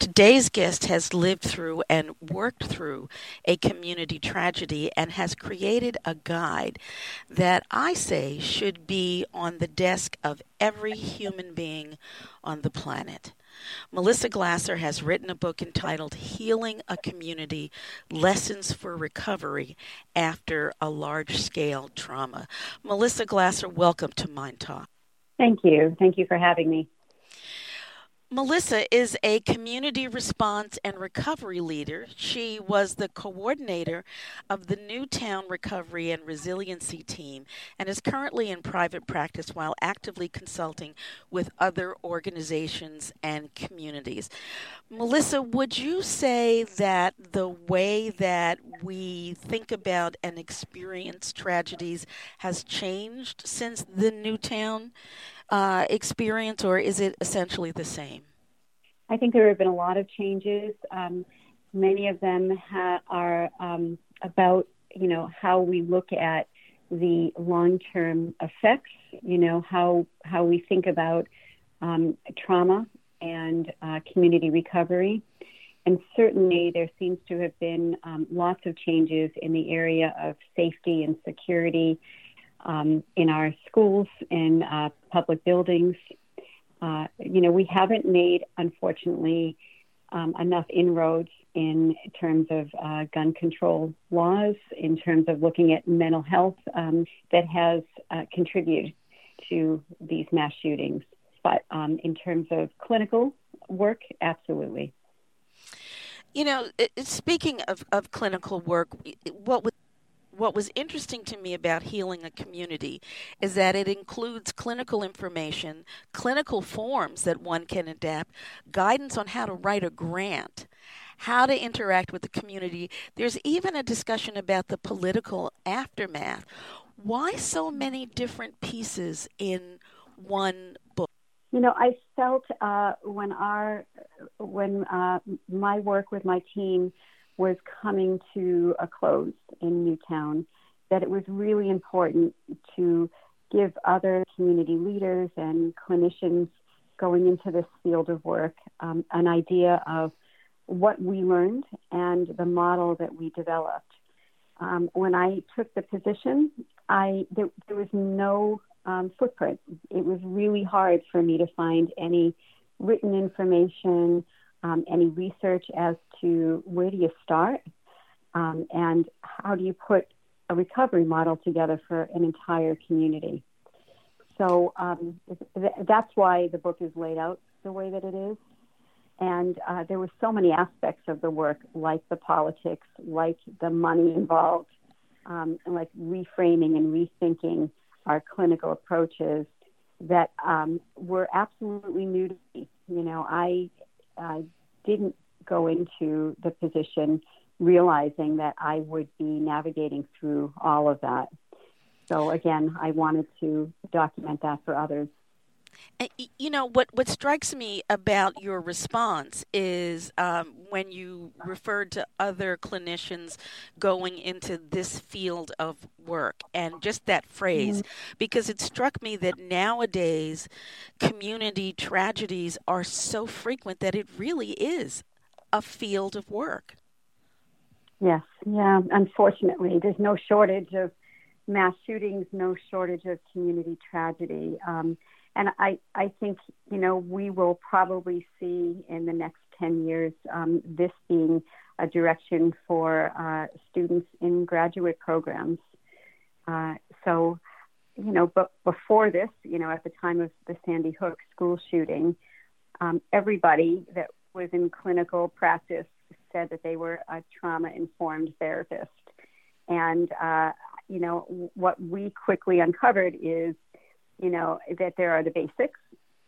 Today's guest has lived through and worked through a community tragedy and has created a guide that I say should be on the desk of every human being on the planet. Melissa Glaser has written a book entitled Healing a Community Lessons for Recovery After a Large Scale Trauma. Melissa Glaser, welcome to Mind Talk. Thank you. Thank you for having me. Melissa is a community response and recovery leader. She was the coordinator of the Newtown Recovery and Resiliency Team and is currently in private practice while actively consulting with other organizations and communities. Melissa, would you say that the way that we think about and experience tragedies has changed since the Newtown? Uh, experience, or is it essentially the same? I think there have been a lot of changes. Um, many of them ha- are um, about, you know, how we look at the long-term effects. You know, how how we think about um, trauma and uh, community recovery. And certainly, there seems to have been um, lots of changes in the area of safety and security um, in our schools in uh, public buildings. Uh, you know, we haven't made, unfortunately, um, enough inroads in terms of uh, gun control laws, in terms of looking at mental health um, that has uh, contributed to these mass shootings. But um, in terms of clinical work, absolutely. You know, speaking of, of clinical work, what what was interesting to me about healing a community is that it includes clinical information, clinical forms that one can adapt, guidance on how to write a grant, how to interact with the community. There's even a discussion about the political aftermath. Why so many different pieces in one book? You know, I felt uh, when our when uh, my work with my team was coming to a close in Newtown, that it was really important to give other community leaders and clinicians going into this field of work um, an idea of what we learned and the model that we developed. Um, when I took the position, I there, there was no um, footprint. It was really hard for me to find any written information um, any research as to where do you start um, and how do you put a recovery model together for an entire community. So um, th- that's why the book is laid out the way that it is. And uh, there were so many aspects of the work, like the politics, like the money involved, um, and like reframing and rethinking our clinical approaches that um, were absolutely new to me. You know, I I didn't go into the position realizing that I would be navigating through all of that. So again, I wanted to document that for others. You know what? What strikes me about your response is um, when you referred to other clinicians going into this field of work, and just that phrase, mm-hmm. because it struck me that nowadays community tragedies are so frequent that it really is a field of work. Yes, yeah. Unfortunately, there's no shortage of mass shootings, no shortage of community tragedy. Um, and I, I think, you know, we will probably see in the next 10 years um, this being a direction for uh, students in graduate programs. Uh, so, you know, but before this, you know, at the time of the Sandy Hook school shooting, um, everybody that was in clinical practice said that they were a trauma informed therapist. And, uh, you know, what we quickly uncovered is you know, that there are the basics,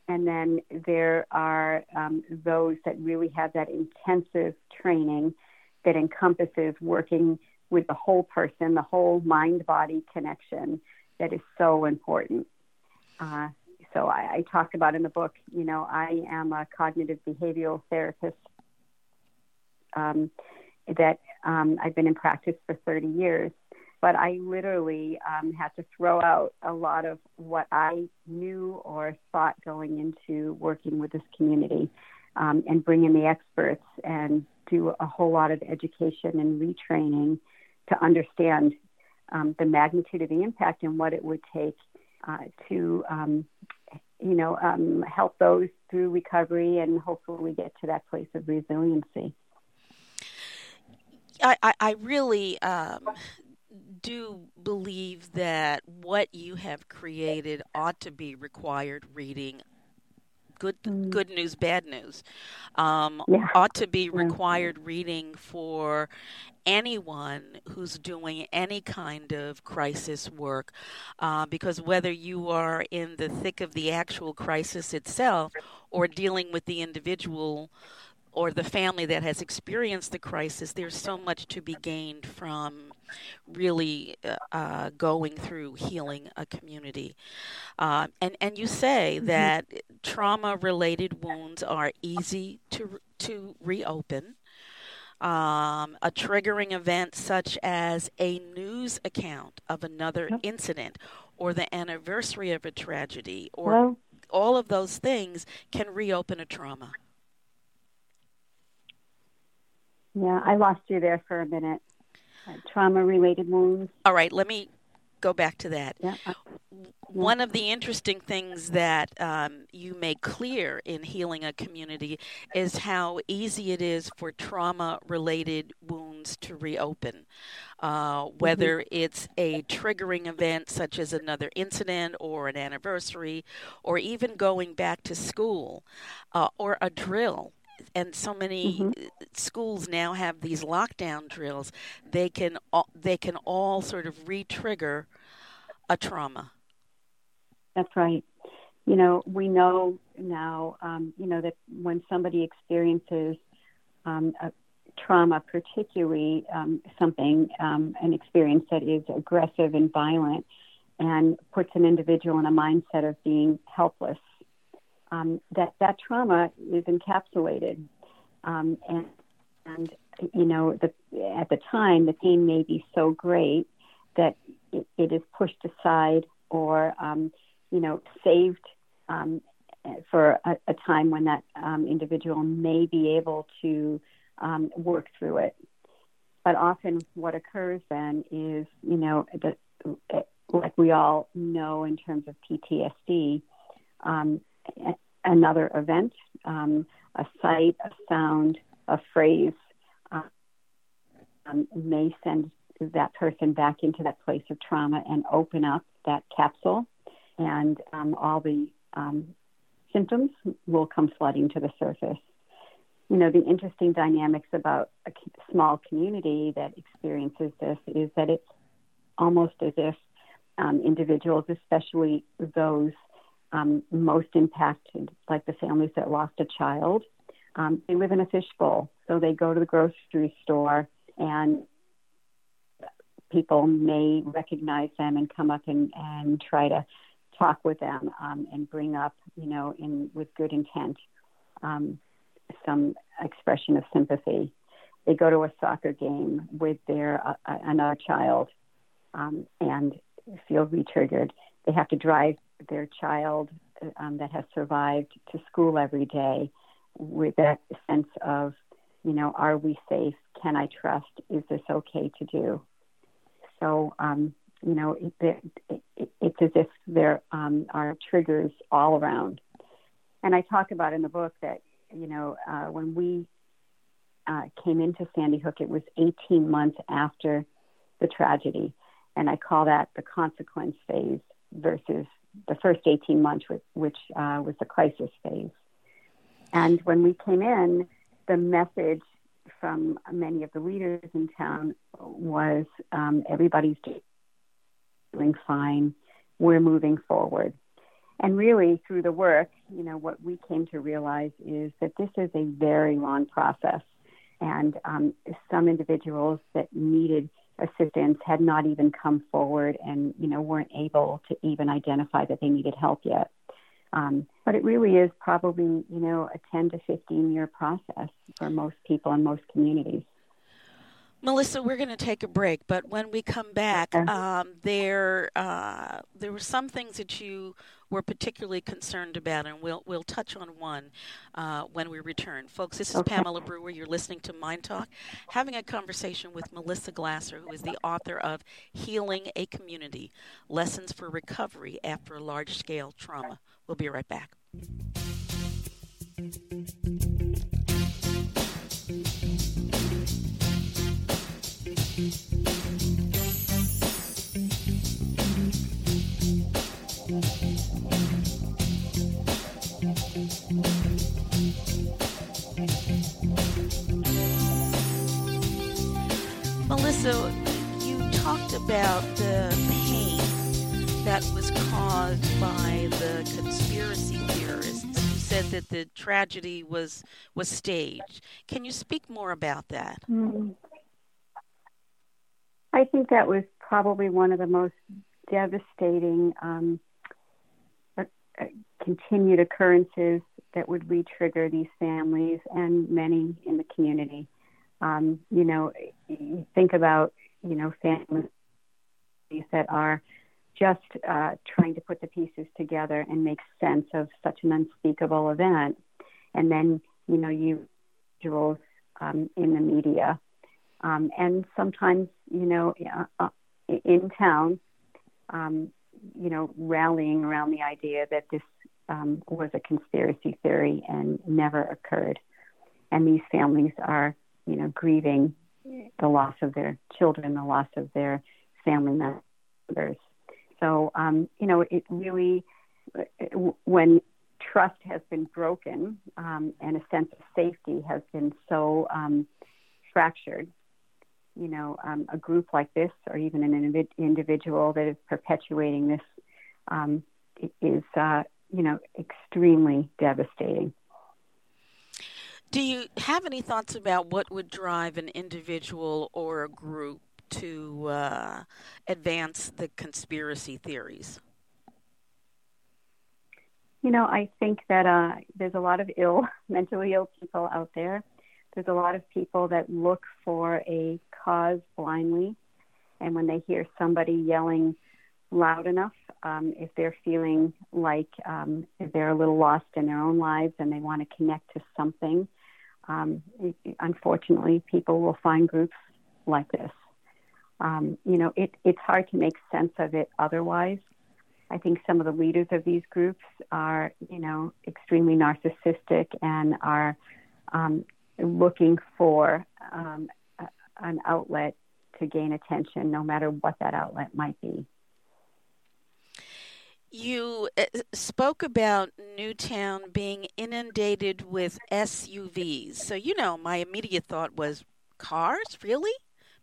and then there are um, those that really have that intensive training that encompasses working with the whole person, the whole mind body connection that is so important. Uh, so I, I talk about in the book, you know, I am a cognitive behavioral therapist um, that um, I've been in practice for 30 years but I literally um, had to throw out a lot of what I knew or thought going into working with this community. um, and bring in the experts and do a whole lot of education and retraining to understand um, the magnitude of the impact and what it would take uh, to, um, you know, um, help those through recovery and hopefully get to that place of resiliency. I, I, really um, do believe that what you have created ought to be required reading good mm. good news, bad news. Um, yeah. Ought to be required yeah. reading for anyone who's doing any kind of crisis work, uh, because whether you are in the thick of the actual crisis itself or dealing with the individual or the family that has experienced the crisis, there's so much to be gained from really uh, uh, going through healing a community. Uh, and and you say mm-hmm. that trauma-related wounds are easy to to reopen. Um, a triggering event such as a news account of another yep. incident or the anniversary of a tragedy or well, all of those things can reopen a trauma. Yeah, I lost you there for a minute. Trauma related wounds. All right, let me go back to that. Yeah. One of the interesting things that um, you make clear in healing a community is how easy it is for trauma related wounds to reopen. Uh, whether mm-hmm. it's a triggering event such as another incident or an anniversary, or even going back to school uh, or a drill and so many mm-hmm. schools now have these lockdown drills. They can they can all sort of re-trigger a trauma. That's right. You know, we know now. Um, you know that when somebody experiences um, a trauma, particularly um, something, um, an experience that is aggressive and violent, and puts an individual in a mindset of being helpless um, that that trauma is encapsulated, um, and and you know the, at the time the pain may be so great that it, it is pushed aside or um, you know saved um, for a, a, time when that um, individual may be able to um, work through it. But often, what occurs then is you know the, like we all know in terms of PTSD. Another event, um, a sight, a sound, a phrase um, may send that person back into that place of trauma and open up that capsule, and um, all the um, symptoms will come flooding to the surface. You know, the interesting dynamics about a small community that experiences this is that it's almost as if um, individuals, especially those um, most impacted, like the families that lost a child. Um, they live in a fishbowl, so they go to the grocery store, and people may recognize them and come up and, and try to talk with them um, and bring up, you know, in with good intent, um, some expression of sympathy. They go to a soccer game with their uh, another child um, and feel re-triggered. They have to drive their child um, that has survived to school every day with that sense of, you know, are we safe? Can I trust? Is this okay to do? So, um, you know, it, it, it, it's as if there um, are triggers all around. And I talk about in the book that, you know, uh, when we uh, came into Sandy Hook, it was 18 months after the tragedy. And I call that the consequence phase versus the first 18 months, which uh, was the crisis phase. And when we came in, the message from many of the leaders in town was um, everybody's doing fine, we're moving forward. And really, through the work, you know, what we came to realize is that this is a very long process. And um, some individuals that needed assistance had not even come forward and you know weren't able to even identify that they needed help yet. Um, but it really is probably you know a 10 to 15 year process for most people in most communities Melissa, we're going to take a break, but when we come back, um, there uh, there were some things that you were particularly concerned about, and we'll we'll touch on one uh, when we return. Folks, this is okay. Pamela Brewer. You're listening to Mind Talk, having a conversation with Melissa Glaser, who is the author of Healing a Community: Lessons for Recovery After Large Scale Trauma. We'll be right back. Melissa, you talked about the pain that was caused by the conspiracy theorists. You said that the tragedy was was staged. Can you speak more about that? Mm. I think that was probably one of the most devastating um, uh, uh, continued occurrences that would re-trigger these families and many in the community. Um, you know, you think about you know families that are just uh, trying to put the pieces together and make sense of such an unspeakable event, and then you know you individuals um, in the media um, and sometimes, you know, uh, in town, um, you know, rallying around the idea that this um, was a conspiracy theory and never occurred. And these families are, you know, grieving the loss of their children, the loss of their family members. So, um, you know, it really, when trust has been broken um, and a sense of safety has been so um, fractured, you know, um, a group like this or even an individual that is perpetuating this um, is, uh, you know, extremely devastating. Do you have any thoughts about what would drive an individual or a group to uh, advance the conspiracy theories? You know, I think that uh, there's a lot of ill, mentally ill people out there. There's a lot of people that look for a cause blindly. And when they hear somebody yelling loud enough, um, if they're feeling like um, they're a little lost in their own lives and they want to connect to something, um, unfortunately, people will find groups like this. Um, you know, it, it's hard to make sense of it otherwise. I think some of the leaders of these groups are, you know, extremely narcissistic and are um, looking for um, an outlet to gain attention, no matter what that outlet might be. You uh, spoke about Newtown being inundated with SUVs. So, you know, my immediate thought was cars, really?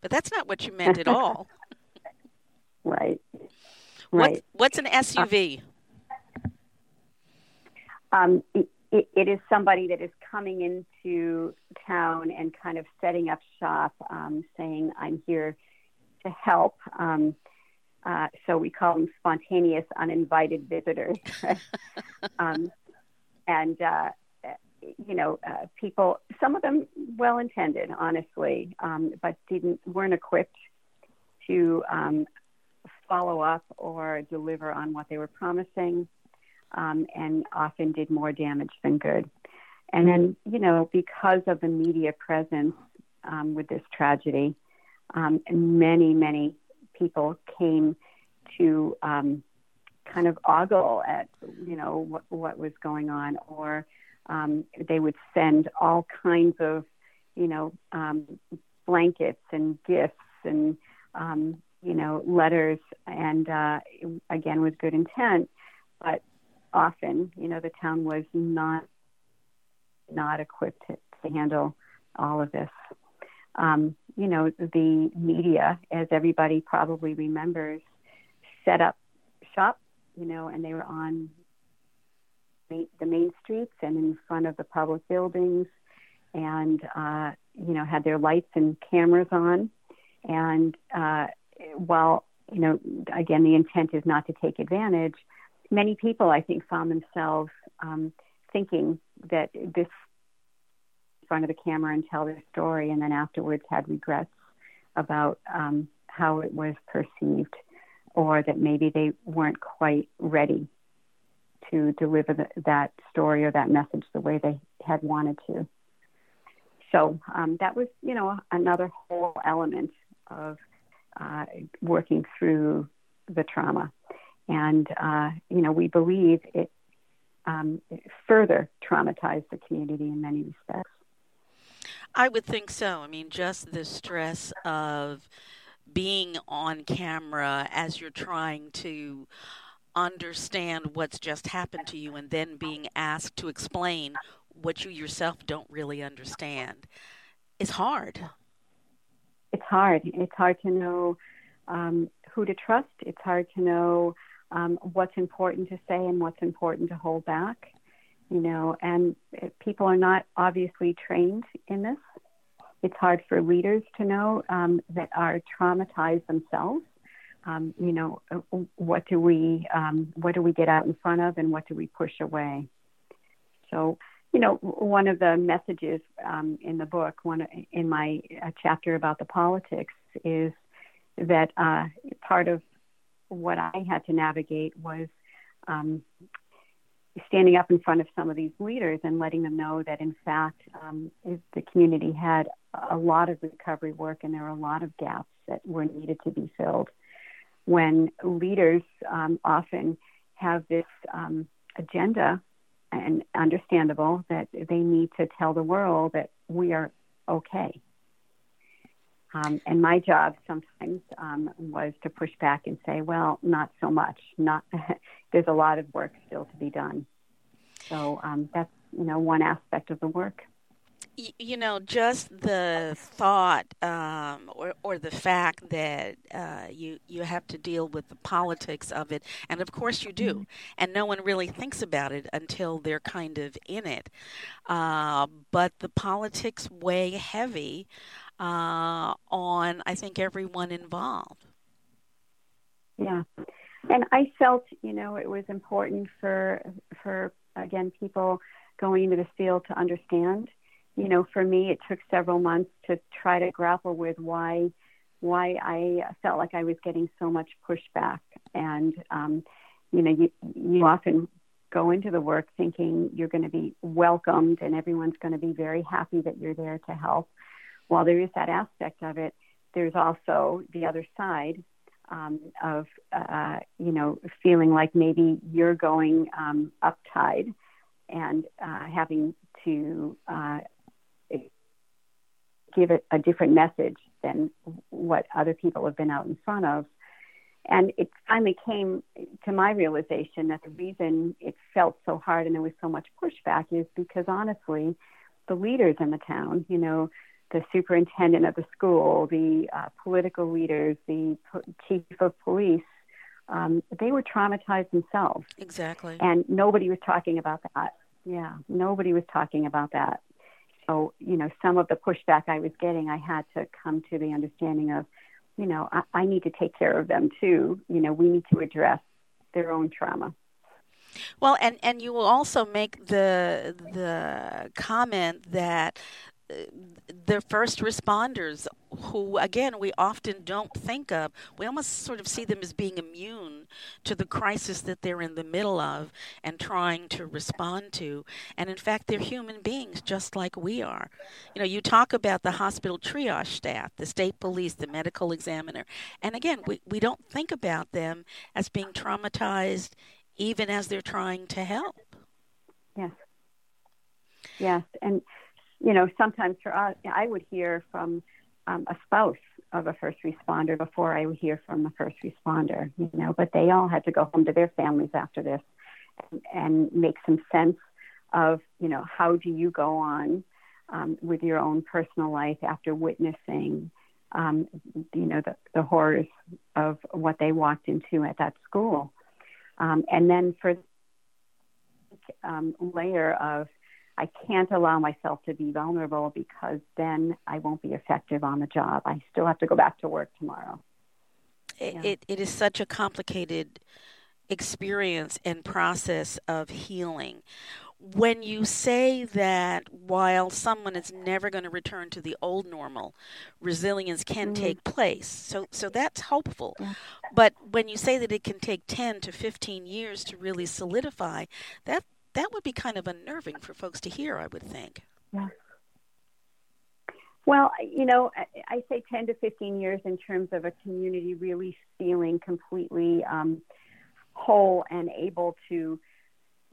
But that's not what you meant at all. right. Right. what's an SUV? Um, it, it is somebody that is coming into town and kind of setting up shop, um, saying, I'm here to help. Um, uh, so we call them spontaneous, uninvited visitors. um, and, uh, you know, uh, people, some of them well intended, honestly, um, but didn't, weren't equipped to um, follow up or deliver on what they were promising um, and often did more damage than good. And then, you know, because of the media presence um, with this tragedy, um, many, many people came to um, kind of ogle at, you know, what, what was going on, or um, they would send all kinds of, you know, um, blankets and gifts and, um, you know, letters, and uh, again with good intent, but often, you know, the town was not not equipped to, handle all of this. Um, you know, the media, as everybody probably remembers, set up shop, you know, and they were on the main streets and in front of the public buildings and, uh, you know, had their lights and cameras on. And uh, while, you know, again, the intent is not to take advantage, many people, I think, found themselves um, thinking that this in front of the camera and tell their story, and then afterwards had regrets about um, how it was perceived, or that maybe they weren't quite ready to deliver the, that story or that message the way they had wanted to. So um, that was, you know, another whole element of uh, working through the trauma. And, uh, you know, we believe it um, further traumatized the community in many respects. I would think so. I mean, just the stress of being on camera as you're trying to understand what's just happened to you and then being asked to explain what you yourself don't really understand is hard. It's hard. It's hard to know um, who to trust. It's hard to know um, what's important to say and what's important to hold back. You know, and people are not obviously trained in this. It's hard for leaders to know um, that are traumatized themselves. Um, you know, what do we um, what do we get out in front of, and what do we push away? So, you know, one of the messages um, in the book, one in my chapter about the politics, is that uh, part of what I had to navigate was um, standing up in front of some of these leaders and letting them know that, in fact, um, the community had a lot of recovery work and there were a lot of gaps that were needed to be filled. When leaders um, often have this um, agenda, and understandable that they need to tell the world that we are okay um, and my job sometimes um, was to push back and say, well, not so much. Not there's a lot of work still to be done. So um, that's you know one aspect of the work. You know, just the thought um, or, or the fact that uh, you you have to deal with the politics of it, and of course you do, mm-hmm. and no one really thinks about it until they're kind of in it. Uh, but the politics weigh heavy uh, on, I think, everyone involved. Yeah. And I felt, you know, it was important for, for again, people going into this field to understand. You know, for me, it took several months to try to grapple with why why I felt like I was getting so much pushback. And, um, you know, you, you often go into the work thinking you're going to be welcomed and everyone's going to be very happy that you're there to help while there is that aspect of it, there's also the other side um, of uh, you know feeling like maybe you're going um, uptide and uh, having to uh, give it a different message than what other people have been out in front of. And it finally came to my realization that the reason it felt so hard and there was so much pushback is because honestly, the leaders in the town, you know, the superintendent of the school, the uh, political leaders, the po- chief of police, um, they were traumatized themselves. Exactly. And nobody was talking about that. Yeah, nobody was talking about that. So, you know, some of the pushback I was getting, I had to come to the understanding of, you know, I, I need to take care of them too. You know, we need to address their own trauma. Well, and, and you will also make the the comment that the first responders who again we often don't think of we almost sort of see them as being immune to the crisis that they're in the middle of and trying to respond to. And in fact they're human beings just like we are. You know you talk about the hospital triage staff the state police the medical examiner. And again we, we don't think about them as being traumatized even as they're trying to help. Yes. Yes. And you know, sometimes for us, I would hear from um, a spouse of a first responder before I would hear from the first responder, you know, but they all had to go home to their families after this and, and make some sense of, you know, how do you go on um, with your own personal life after witnessing, um, you know, the, the horrors of what they walked into at that school. Um, and then for um, layer of I can't allow myself to be vulnerable because then I won't be effective on the job. I still have to go back to work tomorrow. It, yeah. it, it is such a complicated experience and process of healing. when you say that while someone is never going to return to the old normal, resilience can mm-hmm. take place. So so that's hopeful. Yeah. But when you say that it can take 10 to 15 years to really solidify, that that would be kind of unnerving for folks to hear, I would think. Yeah. Well, you know, I say 10 to 15 years in terms of a community really feeling completely um, whole and able to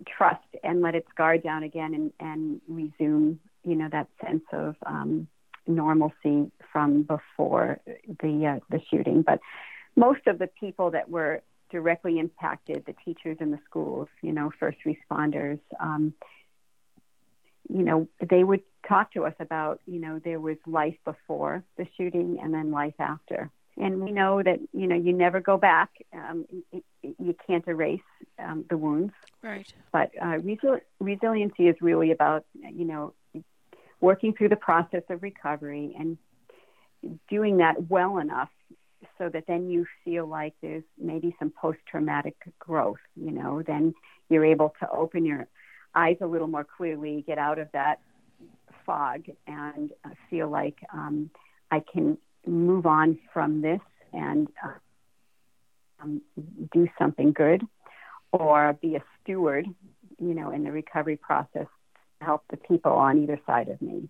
trust and let its guard down again and, and resume, you know, that sense of um, normalcy from before the uh, the shooting. But most of the people that were directly impacted, the teachers in the schools, you know, first responders, um, you know, they would talk to us about, you know, there was life before the shooting and then life after. And we know that, you know, you never go back. Um, you can't erase um, the wounds. Right. But uh, resil- resiliency is really about, you know, working through the process of recovery and doing that well enough so that then you feel like there's maybe some post traumatic growth, you know, then you're able to open your eyes a little more clearly, get out of that fog, and uh, feel like um, I can move on from this and uh, um, do something good or be a steward, you know, in the recovery process to help the people on either side of me.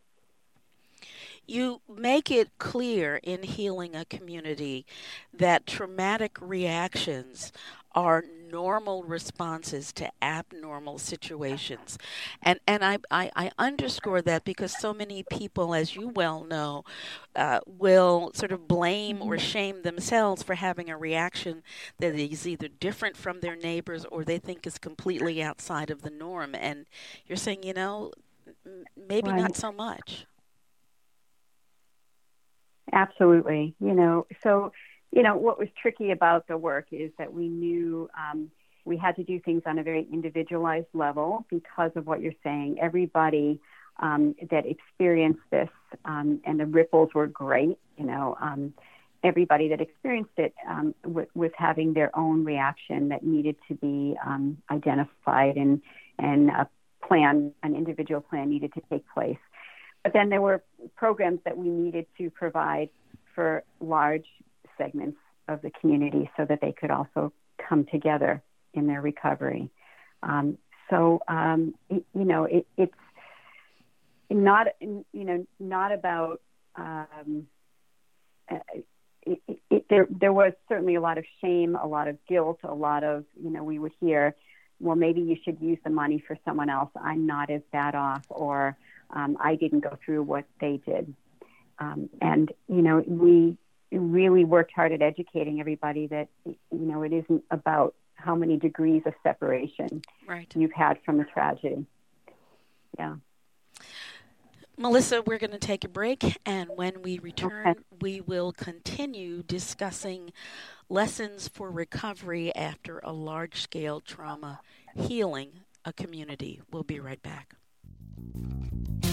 You make it clear in healing a community that traumatic reactions are normal responses to abnormal situations. And and I, I, I underscore that because so many people, as you well know, uh, will sort of blame or mm-hmm. shame themselves for having a reaction that is either different from their neighbors or they think is completely outside of the norm. And you're saying, you know, maybe right. not so much. Absolutely. You know, so you know, what was tricky about the work is that we knew um, we had to do things on a very individualized level because of what you're saying. Everybody um, that experienced this, um, and the ripples were great, you know, um, everybody that experienced it um, w- was having their own reaction that needed to be um, identified and, and a plan, an individual plan needed to take place. But then there were programs that we needed to provide for large segments of the community so that they could also come together in their recovery. Um, so um, it, you know it, it's not you know not about um, it, there there was certainly a lot of shame, a lot of guilt, a lot of you know we would hear, well maybe you should use the money for someone else. I'm not as bad off, or um, I didn't go through what they did, um, and you know we really worked hard at educating everybody that you know it isn't about how many degrees of separation right. you've had from the tragedy. Yeah. Melissa, we're going to take a break, and when we return, okay. we will continue discussing lessons for recovery after a large scale trauma, healing a community. We'll be right back. Thank you.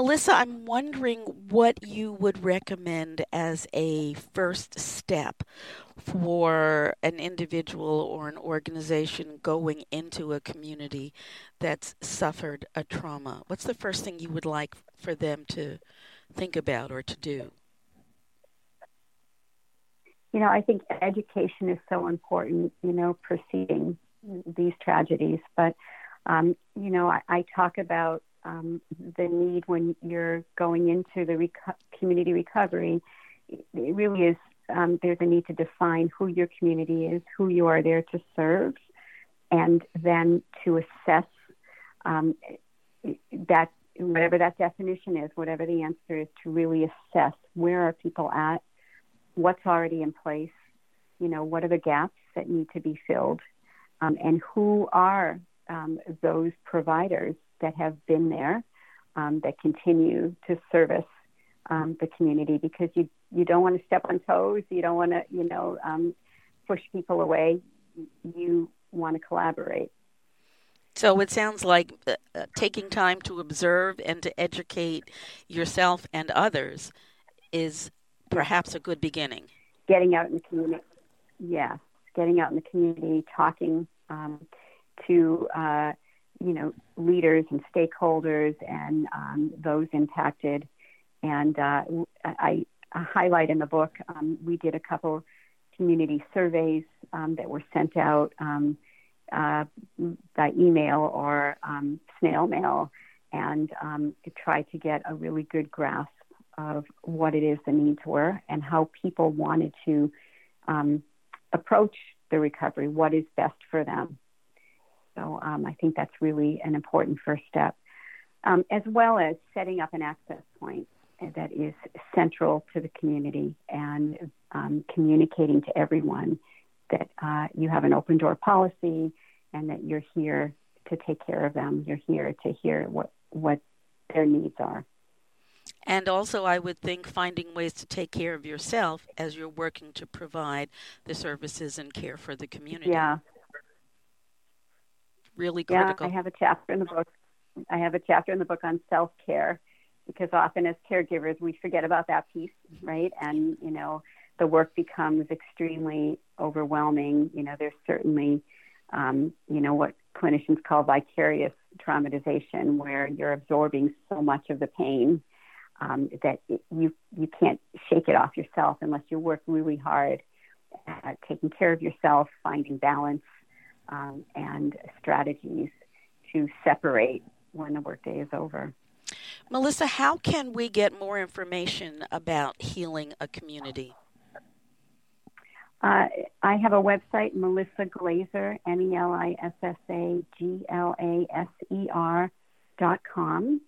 Melissa, I'm wondering what you would recommend as a first step for an individual or an organization going into a community that's suffered a trauma. What's the first thing you would like for them to think about or to do? you know, I think education is so important, you know, preceding these tragedies. But, um, you know, I, I talk about um, the need when you're going into the reco- community recovery. It really is, um, there's a need to define who your community is, who you are there to serve, and then to assess um, that, whatever that definition is, whatever the answer is, to really assess where are people at, what's already in place, you know, what are the gaps that need to be filled, um, and who are um, those providers that have been there um, that continue to service um, the community because you you don't want to step on toes, you don't want to you know um, push people away, you want to collaborate. So it sounds like uh, uh, taking time to observe and to educate yourself and others is perhaps a good beginning. Getting out in the community, yes, getting out in the community, talking um, to uh, you know leaders and stakeholders and um, those impacted. And uh, I, I, highlight in the book um, we did a couple community surveys um, that were sent out um, uh, by email or um, snail mail, and um, to try to get a really good grasp of what it is the needs were and how people wanted to approach the recovery, what is best for them. So um, I think that's really an important first step, um, as well as setting up an access point that is central to the community and um, communicating to everyone that uh, you have an open door policy and that you're here to take care of them. You're here to hear what what their needs are. And also, I would think finding ways to take care of yourself as you're working to provide the services and care for the community. Yeah, really critical. Yeah, I have a chapter in the book. I have a chapter in the book on self care because often as caregivers we forget about that piece, right? And you know the work becomes extremely overwhelming. You know, there's certainly um, you know what clinicians call vicarious traumatization, where you're absorbing so much of the pain um, that you you can't shake it off yourself unless you work really hard at taking care of yourself, finding balance, um, and strategies to separate when the workday is over. Melissa, how can we get more information about healing a community? Uh, I have a website, Melissa Glaser, M E L I S S A G L A S E R dot com.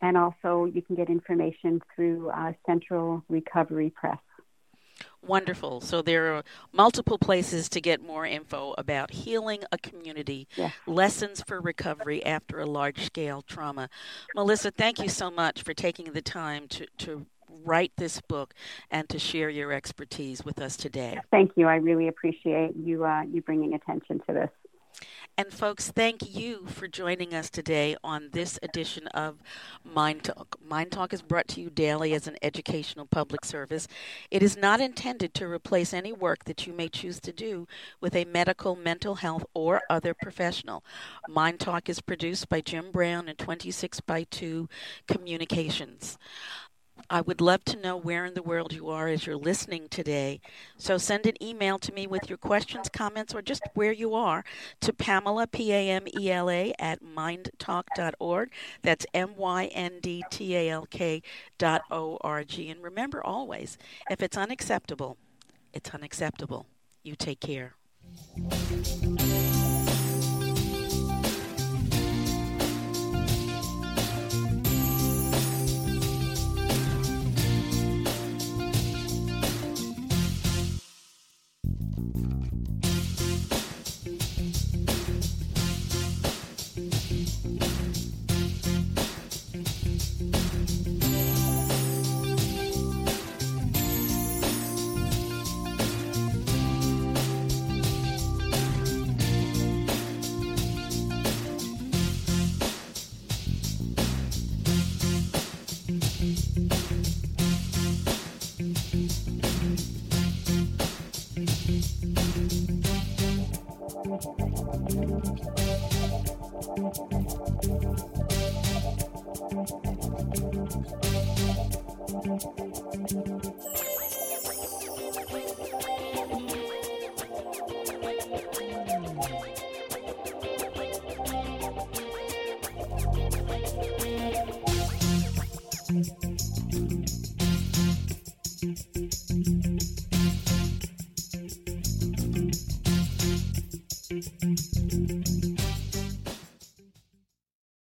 And also, you can get information through uh, Central Recovery Press. Wonderful. So there are multiple places to get more info about healing a community, yeah. lessons for recovery after a large scale trauma. Melissa, thank you so much for taking the time to, to write this book and to share your expertise with us today. Thank you. I really appreciate you uh, you bringing attention to this. And folks, thank you for joining us today on this edition of Mind Talk. Mind Talk is brought to you daily as an educational public service. It is not intended to replace any work that you may choose to do with a medical, mental health, or other professional. Mind Talk is produced by Jim Brown and 26 by 2 Communications. I would love to know where in the world you are as you're listening today. So send an email to me with your questions, comments, or just where you are to Pamela, P A M E L A, at myndtalk.org. That's M Y N D T A L K dot O R G. And remember always, if it's unacceptable, it's unacceptable. You take care.